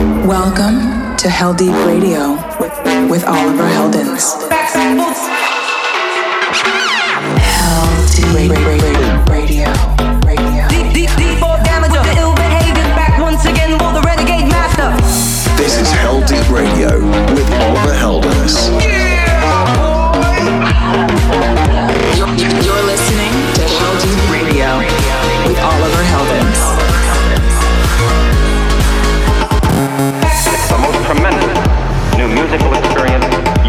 Welcome to Heldeep Radio with, Oliver Heldens. Heldeep Radio.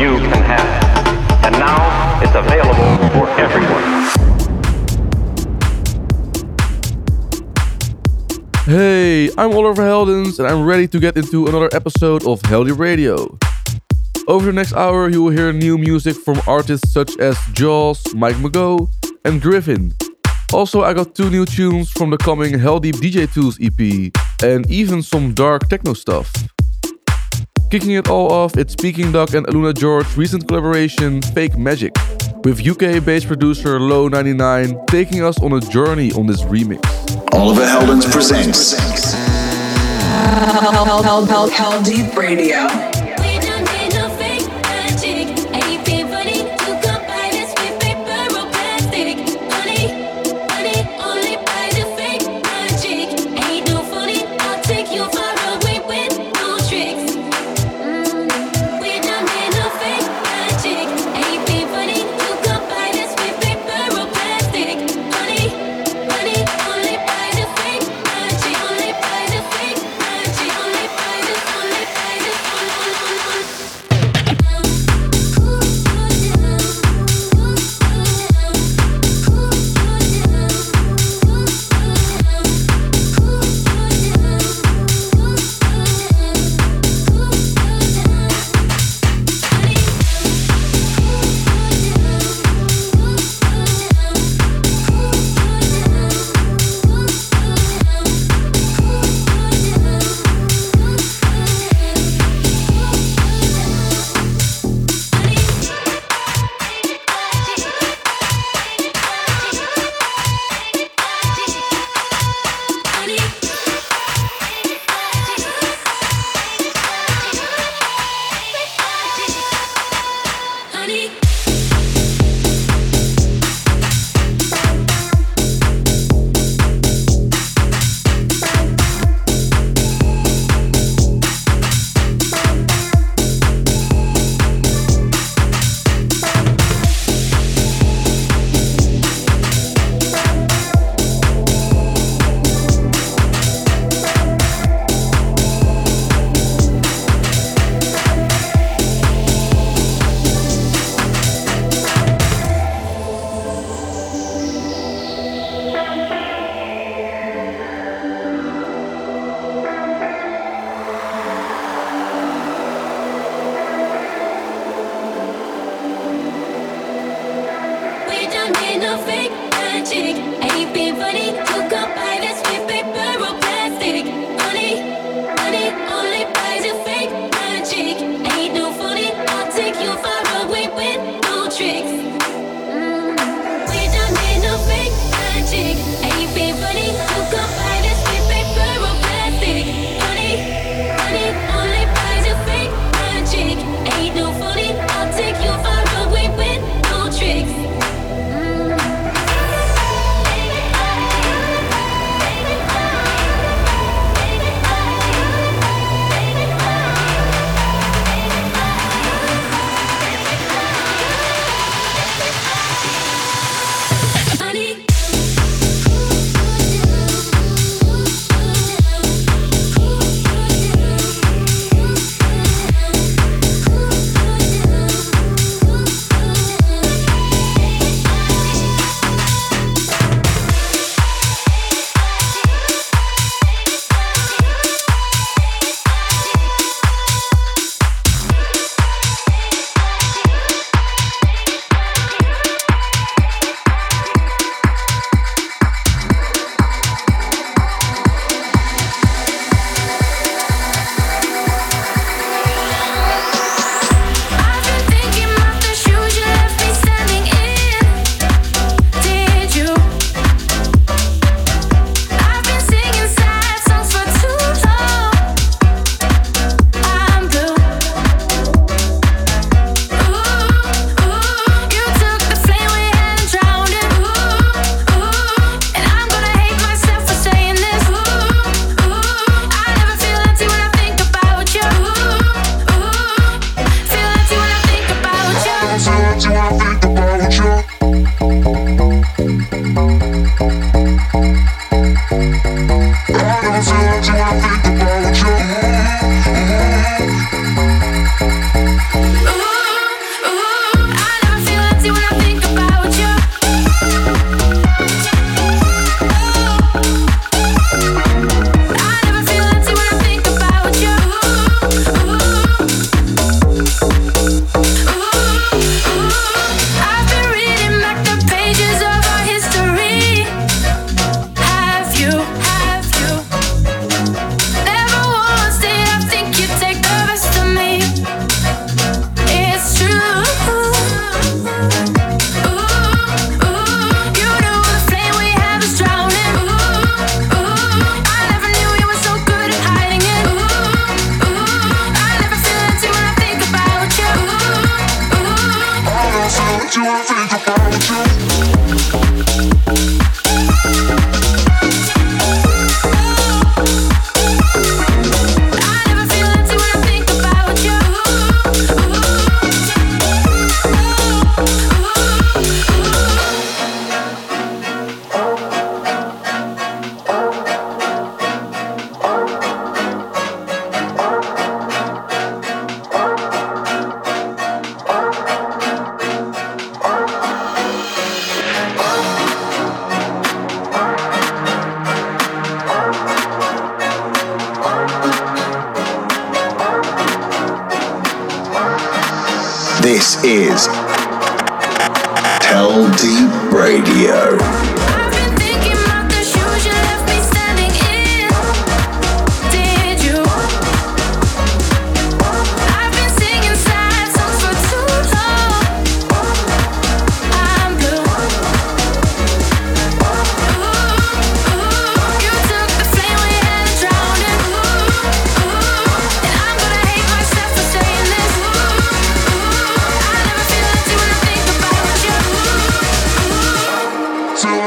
You can have. And now it's available for everyone. Hey, I'm Oliver Heldens and I'm ready to get into another episode of Heldeep Radio. Over the next hour, you will hear new music from artists such as Jauz, Mike Mago, and Gryffin. Also, I got two new tunes from the coming Heldeep DJ Tools EP, and even some dark techno stuff. Kicking it all off, it's Peking Duk and AlunaGeorge's recent collaboration, Fake Magic, with UK based producer Low99 taking us on a journey on this remix. Oliver Heldens presents Hell, hell, hell, hell, Heldeep Radio.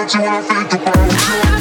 I never feel empty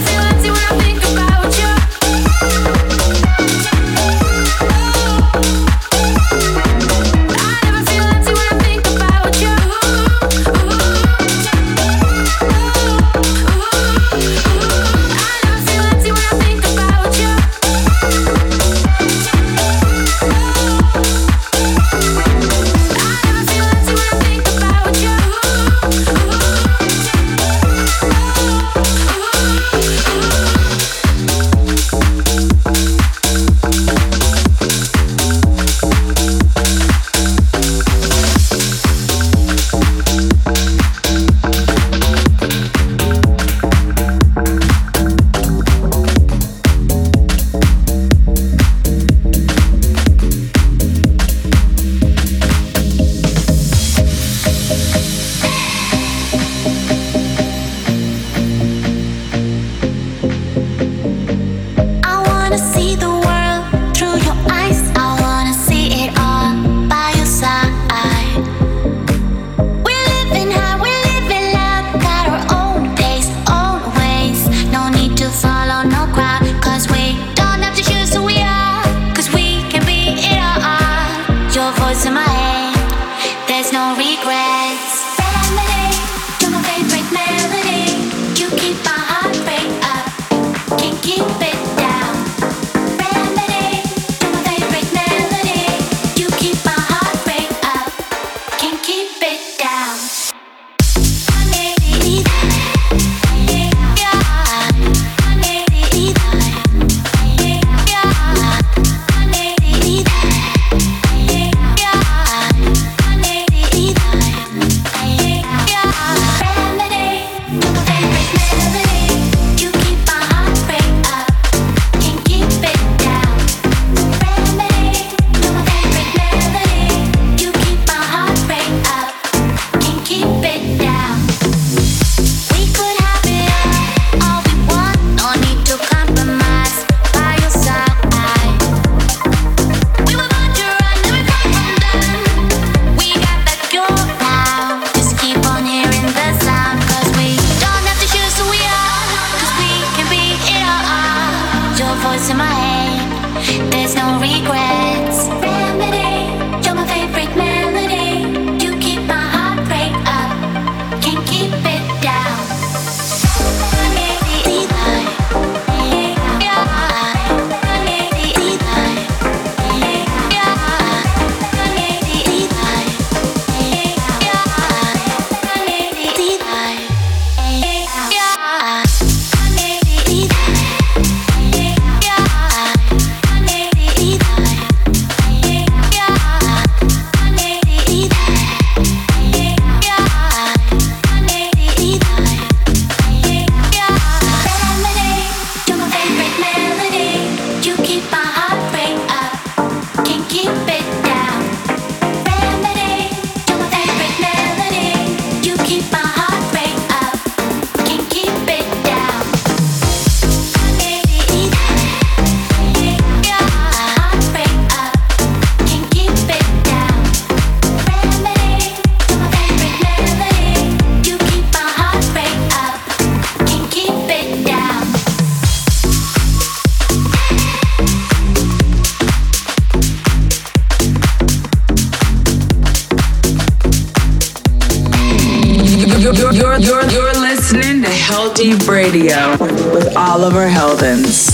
Radio with Oliver Heldens.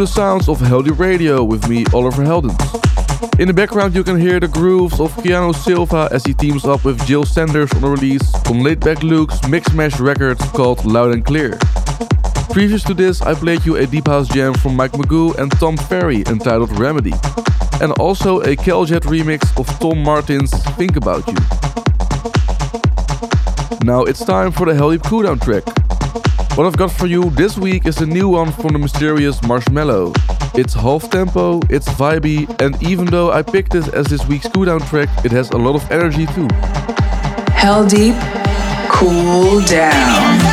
The sounds of Heldeep Radio with me, Oliver Heldens. In the background, you can hear the grooves of Keanu Silva as he teams up with Jill Sanders on a release from Laidback Luke's Mixmash Records called Loud and Clear. Previous to this, I played you a deep house jam from Mike Mago and Tom Ferry entitled Remedy, and also a Keljet remix of Tom Martin's Think About You. Now it's time for the Heldeep Cooldown track. What I've got for you this week is a new one from the mysterious Marshmello. It's half tempo, it's vibey, and even though I picked it as this week's cooldown track, it has a lot of energy too. Heldeep, cool down.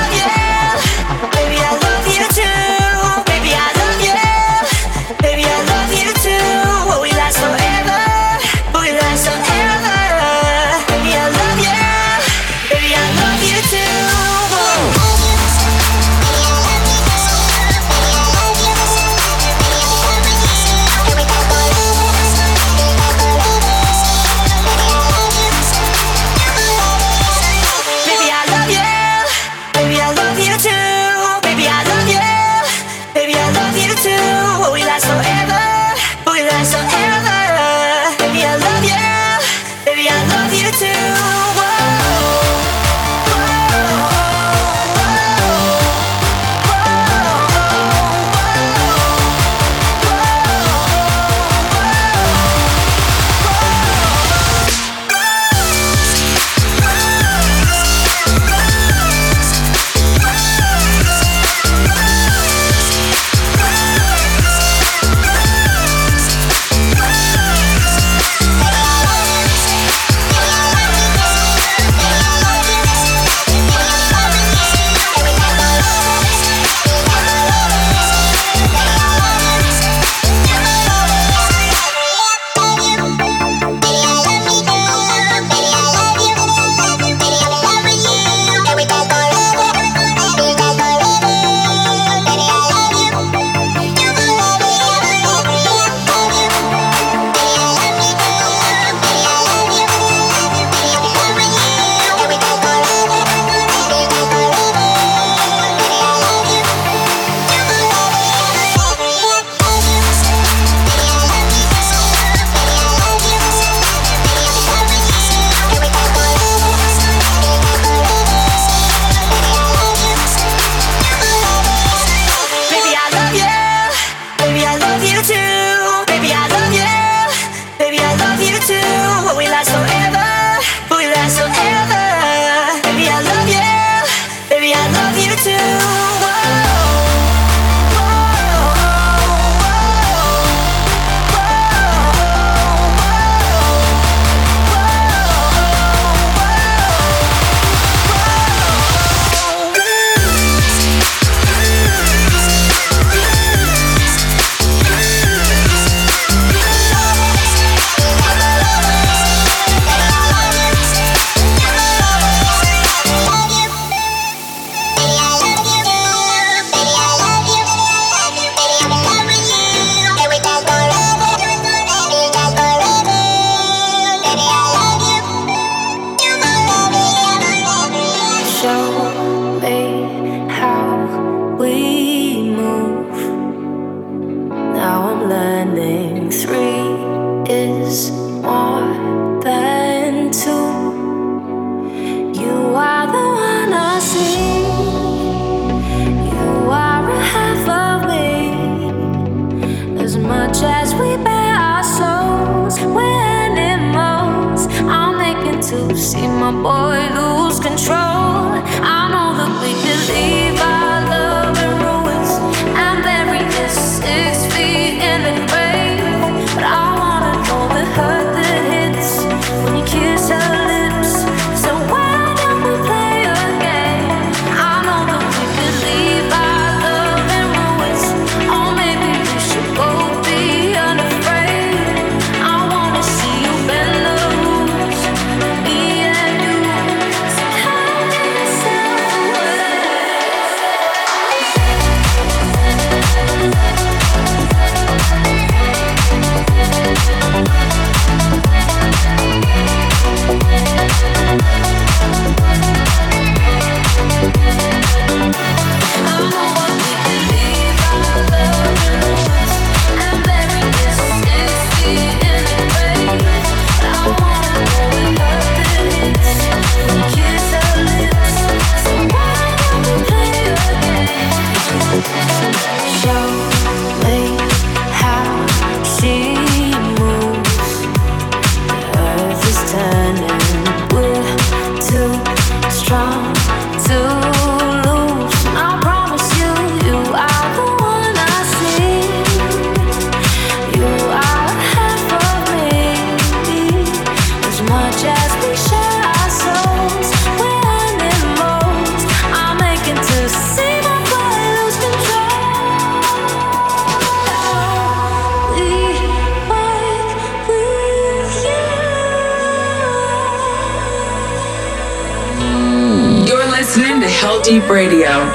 Radio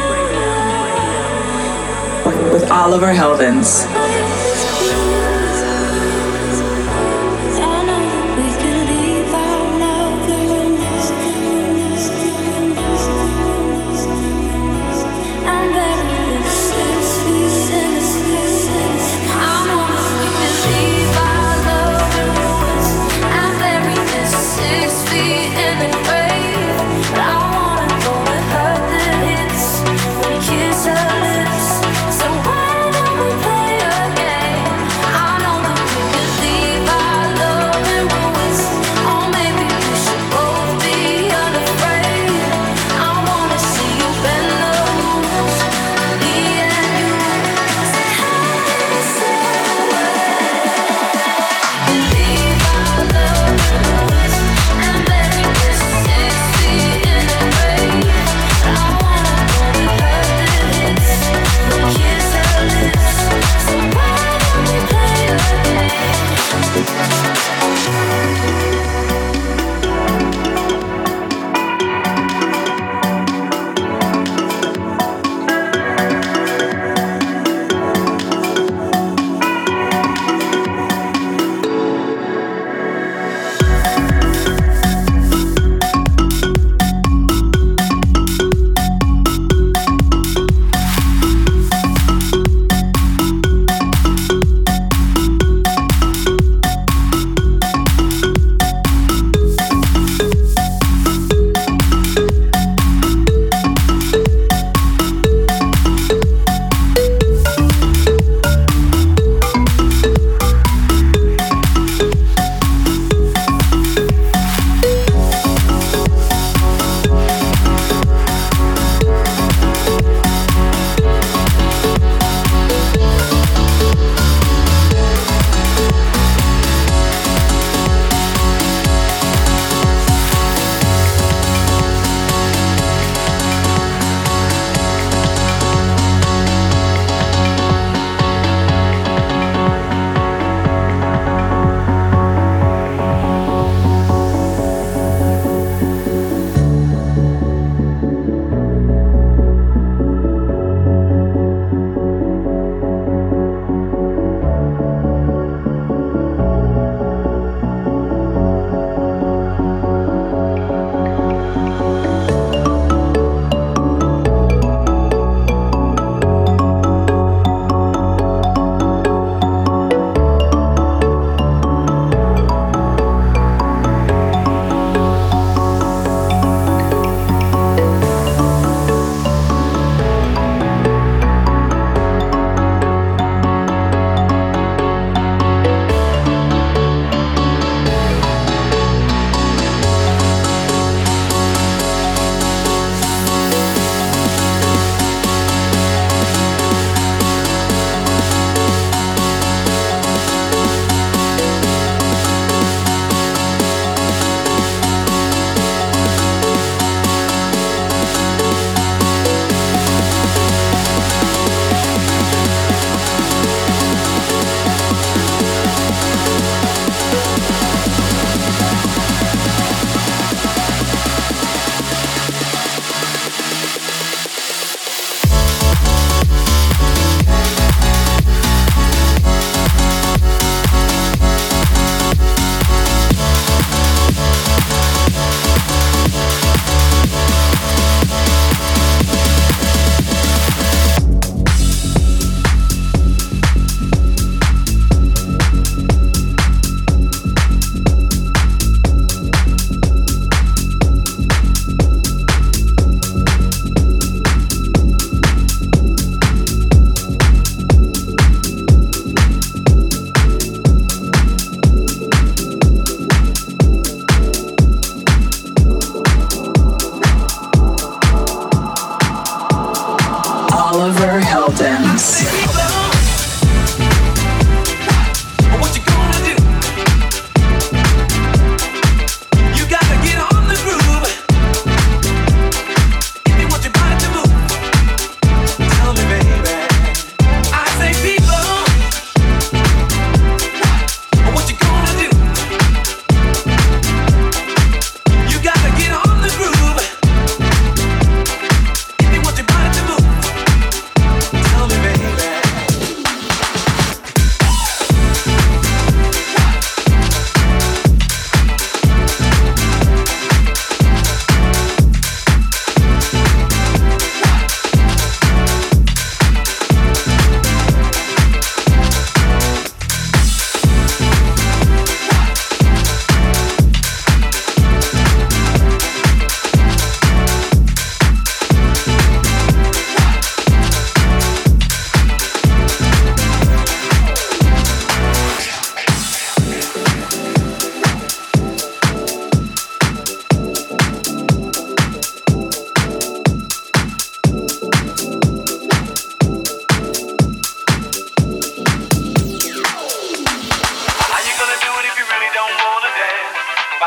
with Oliver Heldens.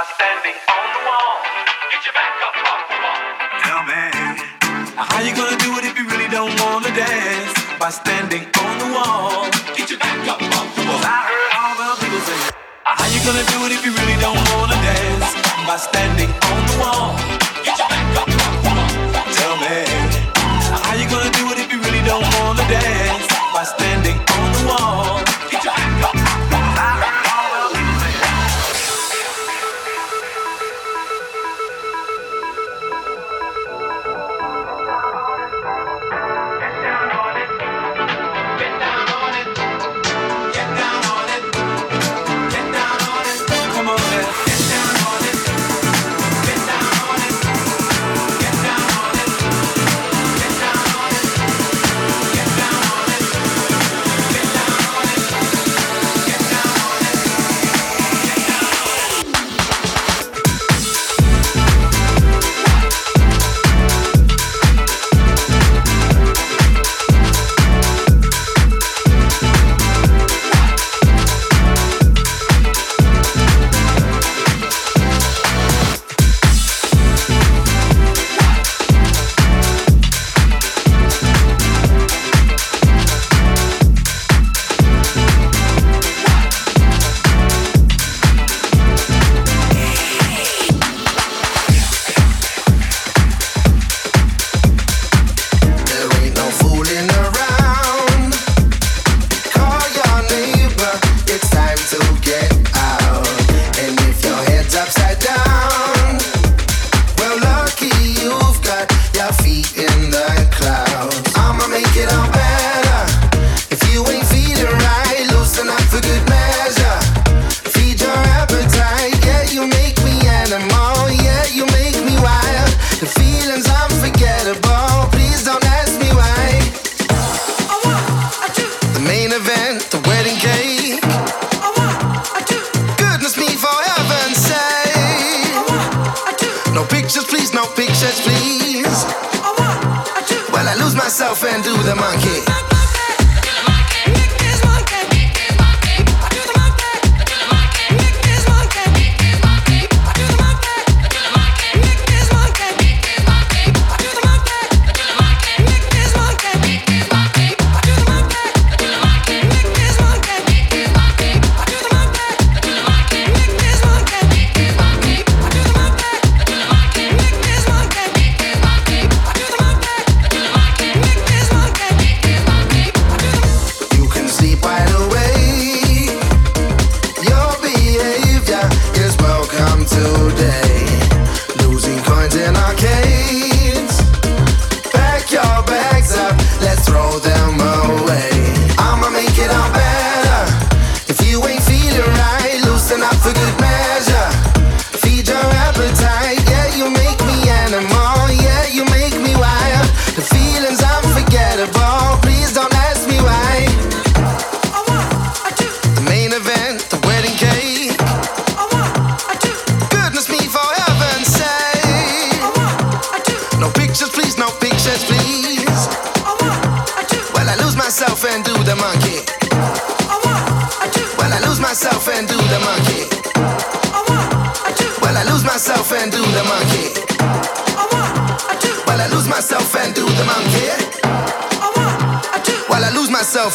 By standing on the wall. Get your back up off the wall. Tell me, how you gonna do it if you really don't wanna dance? By standing on the wall. Get your back up off the wall. I heard all the people say, how you gonna do it if you really don't wanna dance? By standing on the wall. Get your back up off the wall. Tell me, how you gonna do it if you really don't wanna dance? By standing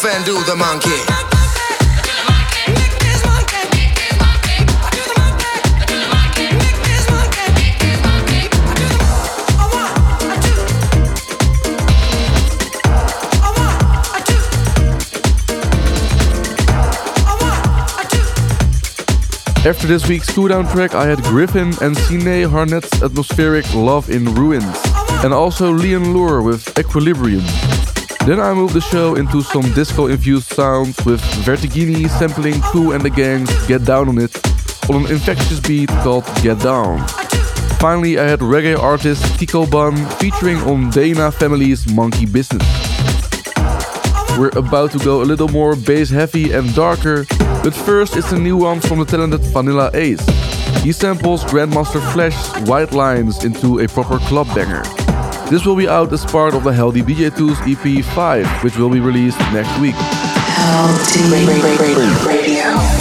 and do the monkey. After this week's cooldown track, I had Gryffin and Sinead Harnett's atmospheric Love in Ruins, and also Leon Lure with Equilibrium. Then I moved the show into some disco infused sounds with Vertigini sampling Kool and the Gang's Get Down on It on an infectious beat called Get Down. Finally, I had reggae artist Tico Bun featuring on Dana Family's Monkey Business. We're about to go a little more bass heavy and darker, but first it's a new one from the talented Vanilla Ace. He samples Grandmaster Flash's White Lines into a proper club banger. This will be out as part of the Heldeep DJ Tools EP 5, which will be released next week. Heldeep Radio.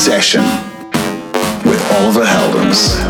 Session with Oliver Heldens.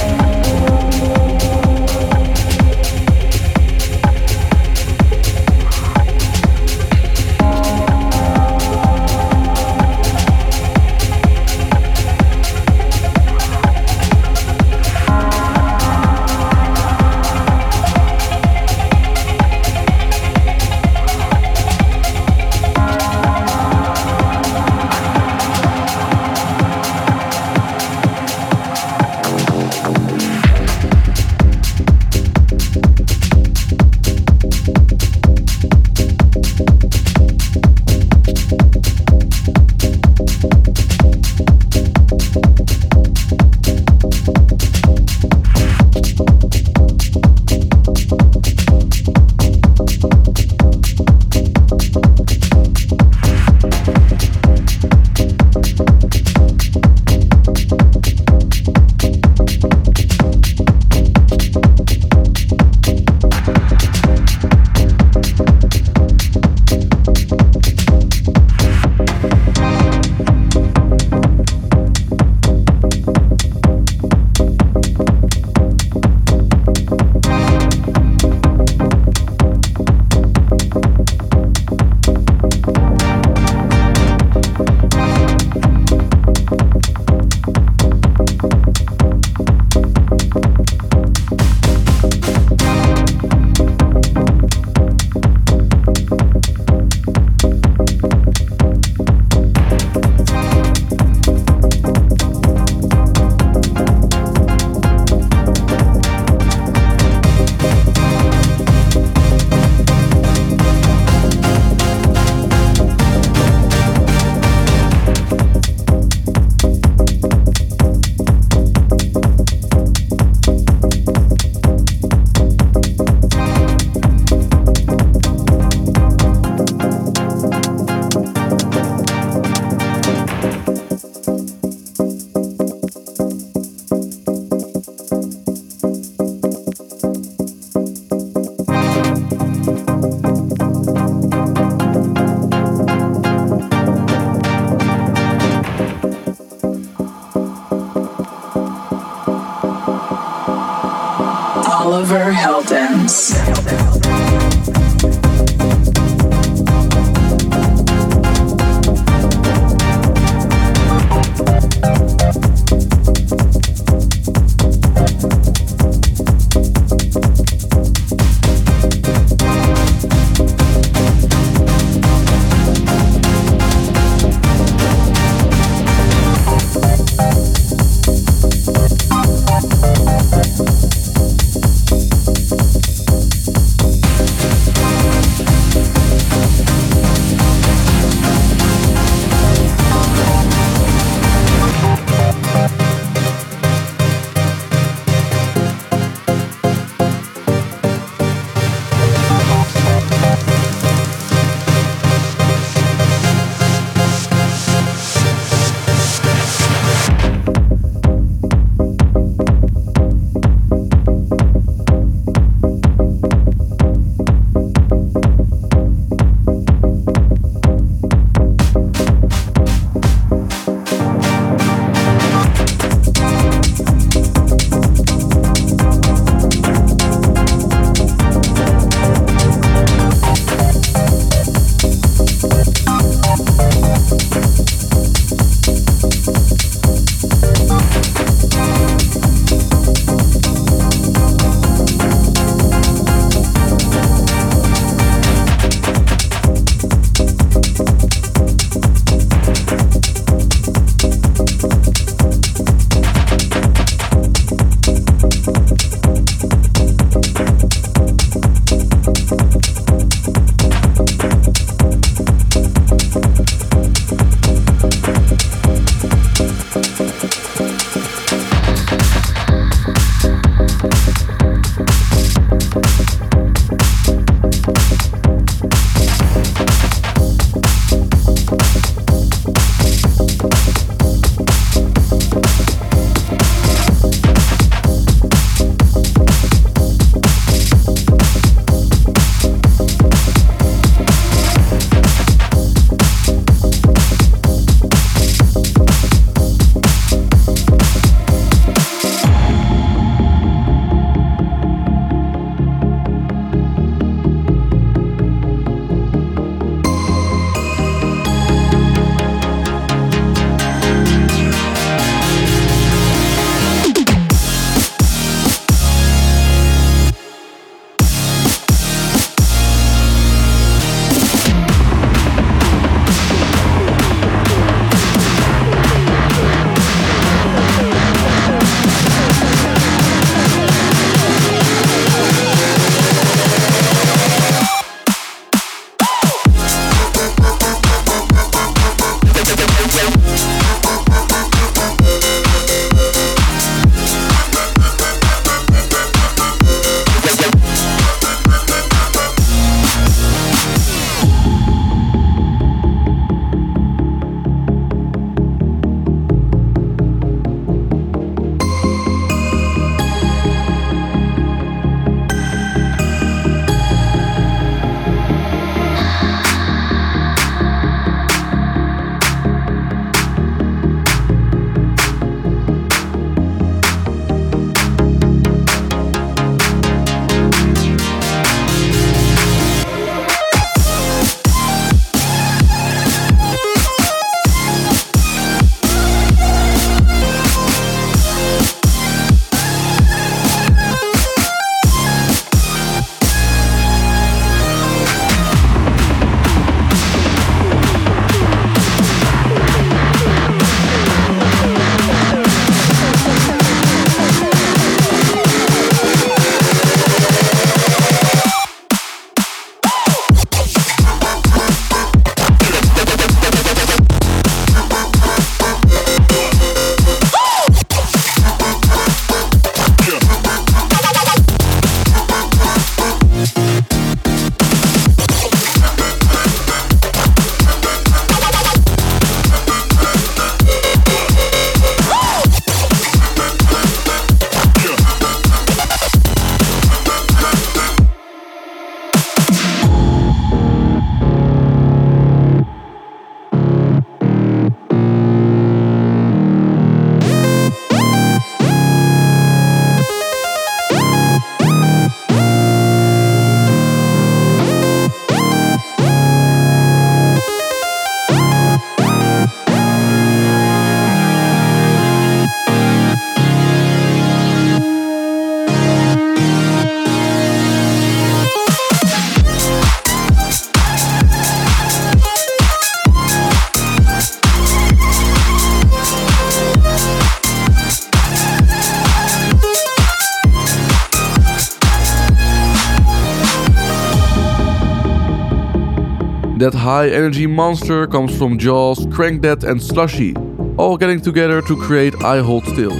High energy monster comes from Jauz, Crank That, and Slushii, all getting together to create I Hold Still.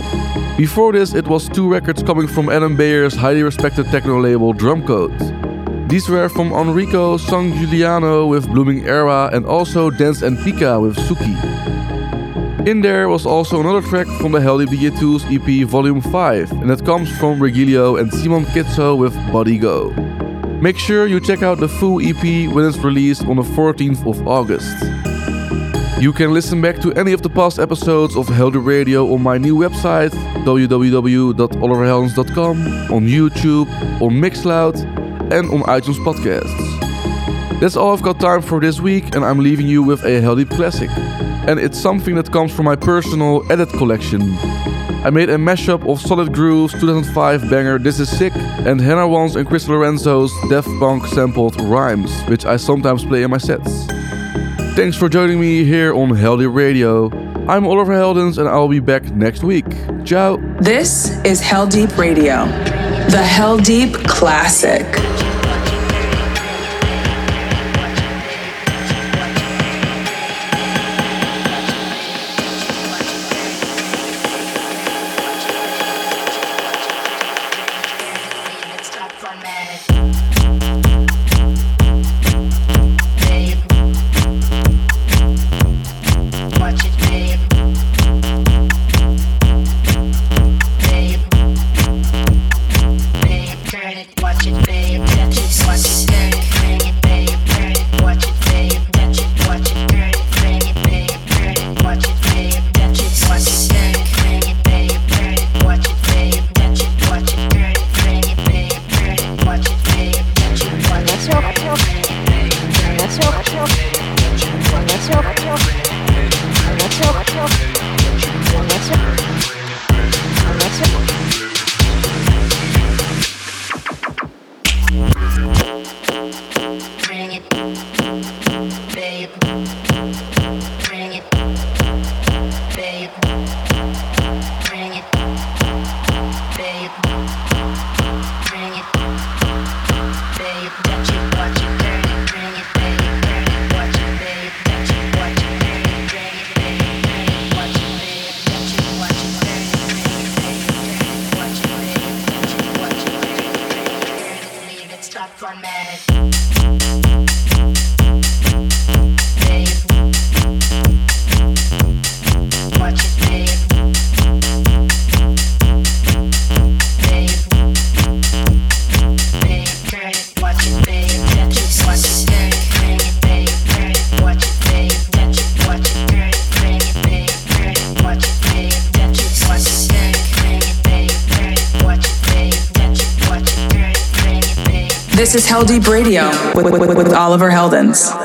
Before this, it was two records coming from Adam Beyer's highly respected techno label Drumcode. These were from Enrico Sangiuliano with Blooming Era and also Dense and Pika with Suki. In there was also another track from the Heldeep BA2's EP Volume 5, and that comes from Regilio and Simon Kitso with Body Go. Make sure you check out the full EP when it's released on the 14th of August. You can listen back to any of the past episodes of Heldeep Radio on my new website www.oliverheldens.com, on YouTube, on Mixcloud, and on iTunes Podcasts. That's all I've got time for this week, and I'm leaving you with a Heldeep classic. And it's something that comes from my personal edit collection. I made a mashup of Solid Groove's 2005 banger This Is Sick and Hannah Wants and Chris Lorenzo's Daft Punk sampled Rhymes, which I sometimes play in my sets. Thanks for joining me here on Heldeep Radio. I'm Oliver Heldens and I'll be back next week. Ciao! This is Heldeep Radio, the Heldeep Classic. This is Heldeep Radio with, with, with Oliver Heldens.